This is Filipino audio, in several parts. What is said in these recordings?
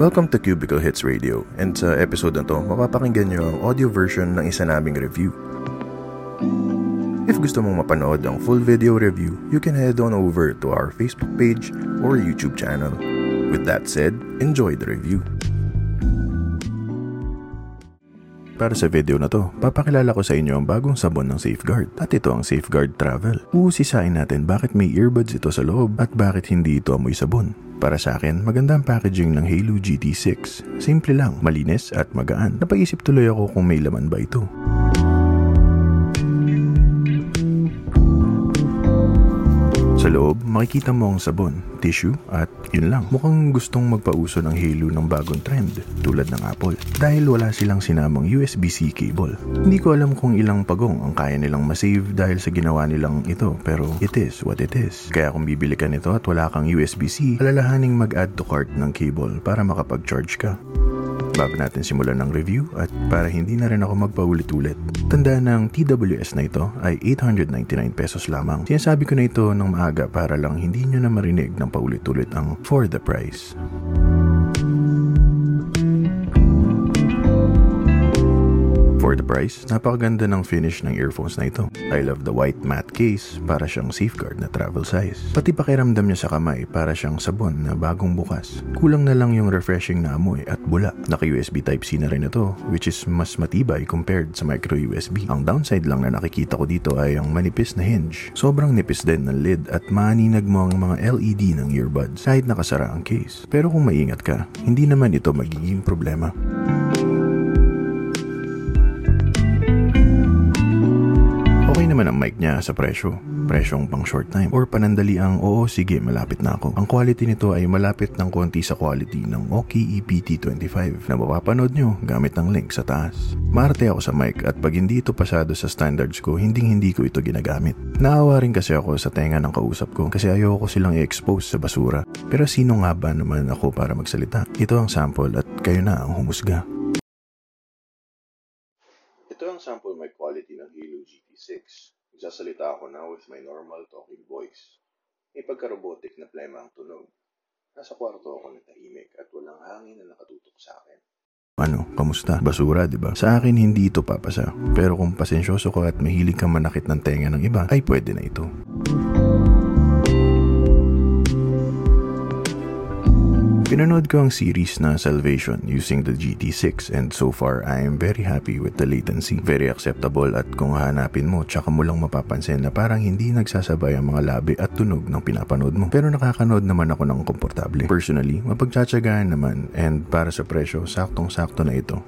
Welcome to Cubicle Hits Radio and sa episode na to, mapapakinggan nyo ang audio version ng isa naming review. If gusto mong mapanood ang full video review, you can head on over to our Facebook page or YouTube channel. With that said, enjoy the review. Para sa video na to, papakilala ko sa inyo ang bagong sabon ng Safeguard at ito ang Safeguard Travel. Uusisain natin bakit may earbuds ito sa loob at bakit hindi ito amoy sabon. Para sa akin, maganda ang packaging ng Halo GT6. Simple lang, malinis at magaan. Napaisip tuloy ako kung may laman ba ito. Sa loob, makikita mo ang sabon, tissue at yun lang. Mukhang gustong magpauso ng Halo ng bagong trend tulad ng Apple dahil wala silang sinamang USB-C cable. Hindi ko alam kung ilang pagong ang kaya nilang masave dahil sa ginawa nilang ito pero it is what it is. Kaya kung bibili ka nito at wala kang USB-C, alalahaning mag-add to cart ng cable para makapag-charge ka bago natin simulan ng review at para hindi na rin ako magpaulit-ulit. Tandaan ng TWS na ito ay 899 pesos lamang. Sinasabi ko na ito ng maaga para lang hindi nyo na marinig ng paulit-ulit ang for the price. For the price, napakaganda ng finish ng earphones na ito. I love the white matte case para siyang safeguard na travel size. Pati pakiramdam niya sa kamay para siyang sabon na bagong bukas. Kulang na lang yung refreshing na amoy at bula. Naka USB Type-C na rin ito which is mas matibay compared sa micro USB. Ang downside lang na nakikita ko dito ay ang manipis na hinge. Sobrang nipis din ng lid at maaninag mo ang mga LED ng earbuds kahit nakasara ang case. Pero kung maingat ka, hindi naman ito magiging problema. Naman ang mic niya sa presyo. Presyong pang short time or panandali ang oo sige malapit na ako. Ang quality nito ay malapit ng konti sa quality ng Oki EPT25 na mapapanood nyo gamit ang link sa taas. Marte ako sa mic at pag hindi ito pasado sa standards ko, hindi hindi ko ito ginagamit. Naawa rin kasi ako sa tenga ng kausap ko kasi ayoko silang i-expose sa basura. Pero sino nga ba naman ako para magsalita? Ito ang sample at kayo na ang humusga. Ito ang sample mic quality ng Halo GT6. Nagsasalita ako na with my normal talking voice. May pagka-robotic na plema ang tunog. Nasa kwarto ako na tahimik at walang hangin na nakatutok sa akin. Ano, kamusta? Basura, di ba? Sa akin, hindi ito papasa. Pero kung pasensyoso ka at mahilig kang manakit ng tenga ng iba, ay pwede na ito. Pinanood ko ang series na Salvation using the GT6 and so far I am very happy with the latency. Very acceptable at kung hanapin mo tsaka mo lang mapapansin na parang hindi nagsasabay ang mga labi at tunog ng pinapanood mo. Pero nakakanood naman ako ng komportable. Personally, mapagtsatsagaan naman and para sa presyo, saktong-sakto na ito.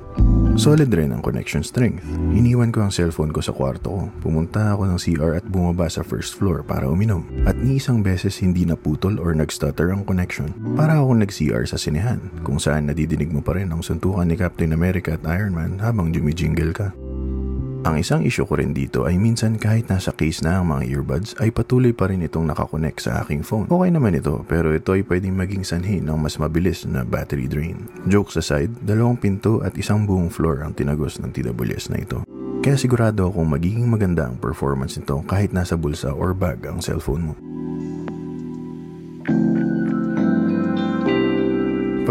Solid rin ang connection strength. Iniwan ko ang cellphone ko sa kwarto ko. Pumunta ako ng CR at bumaba sa first floor para uminom. At ni isang beses hindi naputol or nagstutter ang connection. Para ako nag-CR sa sinehan, kung saan nadidinig mo pa rin ang suntukan ni Captain America at Iron Man habang jumijingle ka. Ang isang issue ko rin dito ay minsan kahit nasa case na ang mga earbuds ay patuloy pa rin itong nakakonect sa aking phone. Okay naman ito pero ito ay pwedeng maging sanhi ng mas mabilis na battery drain. Jokes aside, dalawang pinto at isang buong floor ang tinagos ng TWS na ito. Kaya sigurado akong magiging maganda ang performance nito kahit nasa bulsa or bag ang cellphone mo.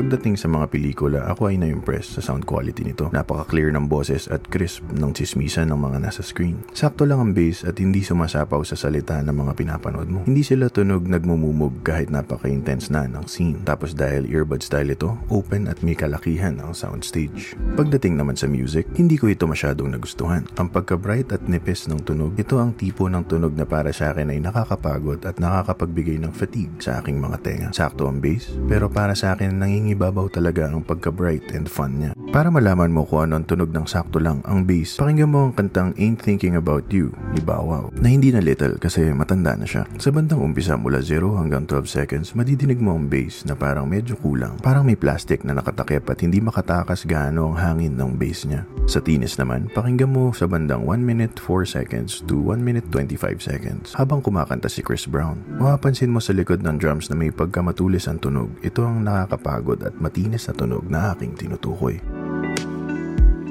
Pagdating sa mga pelikula, ako ay na-impress sa sound quality nito. Napaka-clear ng boses at crisp ng chismisan ng mga nasa screen. Sakto lang ang bass at hindi sumasapaw sa salita ng mga pinapanood mo. Hindi sila tunog nagmumumog kahit napaka-intense na ng scene. Tapos dahil earbud style ito, open at may kalakihan ang soundstage. Pagdating naman sa music, hindi ko ito masyadong nagustuhan. Ang pagka-bright at nipis ng tunog, ito ang tipo ng tunog na para sa akin ay nakakapagod at nakakapagbigay ng fatigue sa aking mga tenga. Sakto ang bass, pero para sa akin nanging nangingibabaw talaga ang pagka-bright and fun niya. Para malaman mo kung ano ang tunog ng sakto lang ang bass, pakinggan mo ang kantang Ain't Thinking About You ni Bow na hindi na little kasi matanda na siya. Sa bandang umpisa mula 0 hanggang 12 seconds, madidinig mo ang bass na parang medyo kulang. Parang may plastic na nakatakip at hindi makatakas gaano ang hangin ng bass niya. Sa tinis naman, pakinggan mo sa bandang 1 minute 4 seconds to 1 minute 25 seconds habang kumakanta si Chris Brown. Mapapansin mo sa likod ng drums na may pagkamatulis ang tunog. Ito ang nakakapagod at matinis na tunog na aking tinutukoy.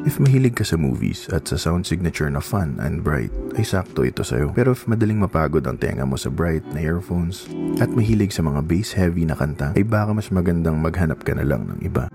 If mahilig ka sa movies at sa sound signature na fun and bright, ay sakto ito sa'yo. Pero if madaling mapagod ang tenga mo sa bright na earphones at mahilig sa mga bass heavy na kanta, ay baka mas magandang maghanap ka na lang ng iba.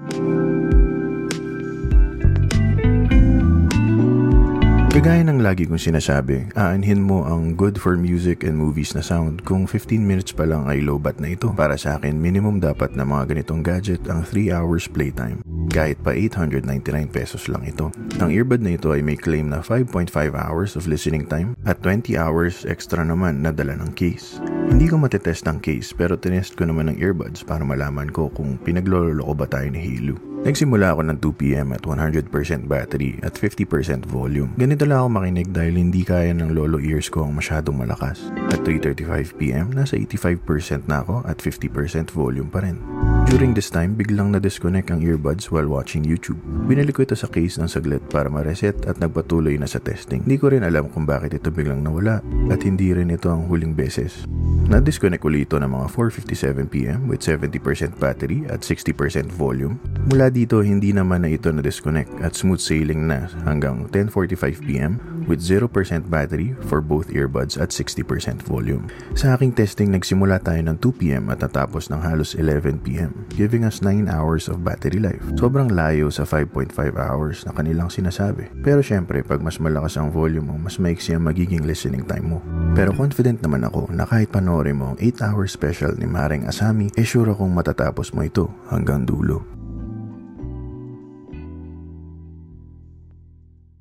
Kagaya ng lagi kong sinasabi, aanhin mo ang good for music and movies na sound kung 15 minutes pa lang ay low bat na ito. Para sa akin, minimum dapat na mga ganitong gadget ang 3 hours playtime. Kahit pa 899 pesos lang ito. Ang earbud na ito ay may claim na 5.5 hours of listening time at 20 hours extra naman na dala ng case. Hindi ko matetest ang case pero tinest ko naman ng earbuds para malaman ko kung pinaglololo ko ba tayo ni Halo. Nagsimula ako ng 2pm at 100% battery at 50% volume. Ganito lang ako makinig dahil hindi kaya ng lolo ears ko ang masyadong malakas. At 3.35pm, nasa 85% na ako at 50% volume pa rin. During this time, biglang na-disconnect ang earbuds while watching YouTube. Binalik ko ito sa case ng saglit para ma-reset at nagpatuloy na sa testing. Hindi ko rin alam kung bakit ito biglang nawala at hindi rin ito ang huling beses. Na-disconnect ulit ito ng mga 4.57pm with 70% battery at 60% volume. Mula dito, hindi naman na ito na-disconnect at smooth sailing na hanggang 10.45pm with 0% battery for both earbuds at 60% volume. Sa aking testing, nagsimula tayo ng 2pm at natapos ng halos 11pm, giving us 9 hours of battery life. Sobrang layo sa 5.5 hours na kanilang sinasabi. Pero syempre, pag mas malakas ang volume mo, mas maiksi ang magiging listening time mo. Pero confident naman ako na kahit panoorin mo ang 8 hour special ni Maring Asami, eh sure akong matatapos mo ito hanggang dulo.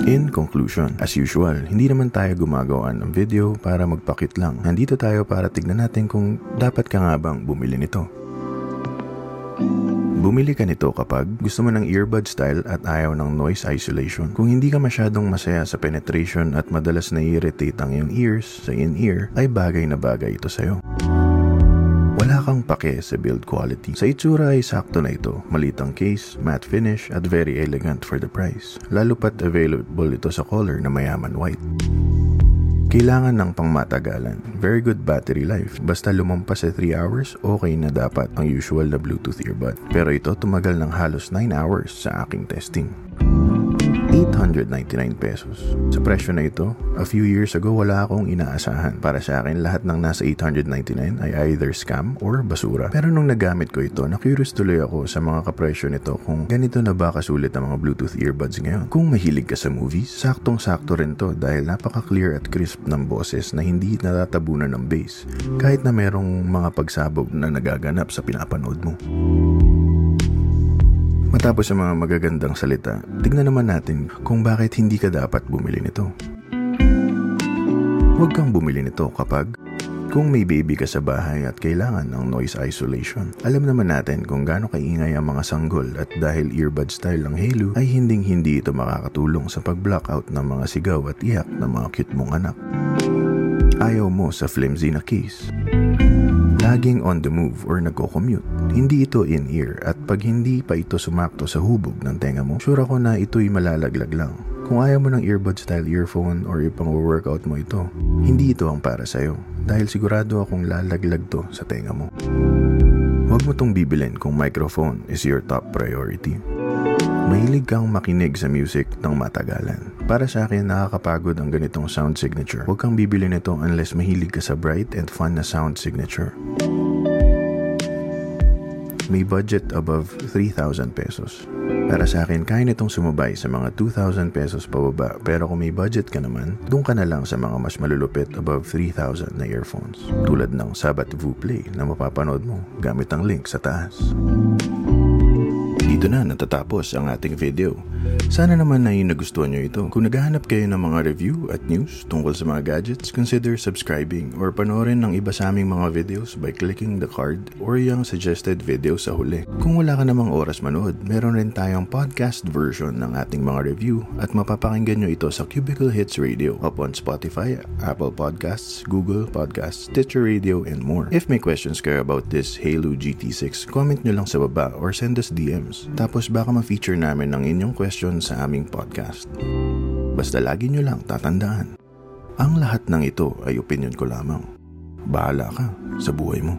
In conclusion, as usual, hindi naman tayo gumagawa ng video para magpakit lang. Nandito tayo para tignan natin kung dapat ka nga bang bumili nito. Bumili ka nito kapag gusto mo ng earbud style at ayaw ng noise isolation. Kung hindi ka masyadong masaya sa penetration at madalas na irritate ang iyong ears sa in-ear, ay bagay na bagay ito sa'yo. Wala kang pake sa build quality. Sa itsura ay sakto na ito. Malitang case, matte finish, at very elegant for the price. Lalo pat available ito sa color na mayaman white. Kailangan ng pangmatagalan. Very good battery life. Basta lumampas sa 3 hours, okay na dapat ang usual na Bluetooth earbud. Pero ito tumagal ng halos 9 hours sa aking testing. 899 pesos. Sa presyo na ito, a few years ago wala akong inaasahan. Para sa akin, lahat ng nasa 899 ay either scam or basura. Pero nung nagamit ko ito, na-curious tuloy ako sa mga kapresyo nito kung ganito na ba kasulit ang mga Bluetooth earbuds ngayon. Kung mahilig ka sa movies, saktong-sakto rin to dahil napaka-clear at crisp ng boses na hindi natatabunan ng bass kahit na merong mga pagsabog na nagaganap sa pinapanood mo. Matapos ang mga magagandang salita, tignan naman natin kung bakit hindi ka dapat bumili nito. Huwag kang bumili nito kapag kung may baby ka sa bahay at kailangan ng noise isolation. Alam naman natin kung gaano kaingay ang mga sanggol at dahil earbud style ng Halo ay hinding hindi ito makakatulong sa pag-block out ng mga sigaw at iyak ng mga cute mong anak. Ayaw mo sa flimsy na case laging on the move or nagko-commute. Hindi ito in-ear at pag hindi pa ito sumakto sa hubog ng tenga mo, sure ako na ito'y malalaglag lang. Kung ayaw mo ng earbud style earphone or ipang workout mo ito, hindi ito ang para sa'yo dahil sigurado akong lalaglag to sa tenga mo. Huwag mo tong bibilin kung microphone is your top priority. Mahilig kang makinig sa music ng matagalan. Para sa akin, nakakapagod ang ganitong sound signature. Huwag kang bibili nito unless mahilig ka sa bright and fun na sound signature. May budget above 3,000 pesos. Para sa akin, kaya nitong sumabay sa mga 2,000 pesos pababa pero kung may budget ka naman, doon ka na lang sa mga mas malulupit above 3,000 na earphones. Tulad ng Sabat Play na mapapanood mo gamit ang link sa taas. Dito na natatapos ang ating video. Sana naman na nagustuhan nyo ito. Kung naghahanap kayo ng mga review at news tungkol sa mga gadgets, consider subscribing or panoorin ng iba sa aming mga videos by clicking the card or yung suggested video sa huli. Kung wala ka namang oras manood, meron rin tayong podcast version ng ating mga review at mapapakinggan nyo ito sa Cubicle Hits Radio upon Spotify, Apple Podcasts, Google Podcasts, Stitcher Radio, and more. If may questions kayo about this Halo GT6, comment nyo lang sa baba or send us DMs. Tapos baka ma-feature namin ng inyong question question sa aming podcast. Basta lagi nyo lang tatandaan, ang lahat ng ito ay opinion ko lamang. Bahala ka sa buhay mo.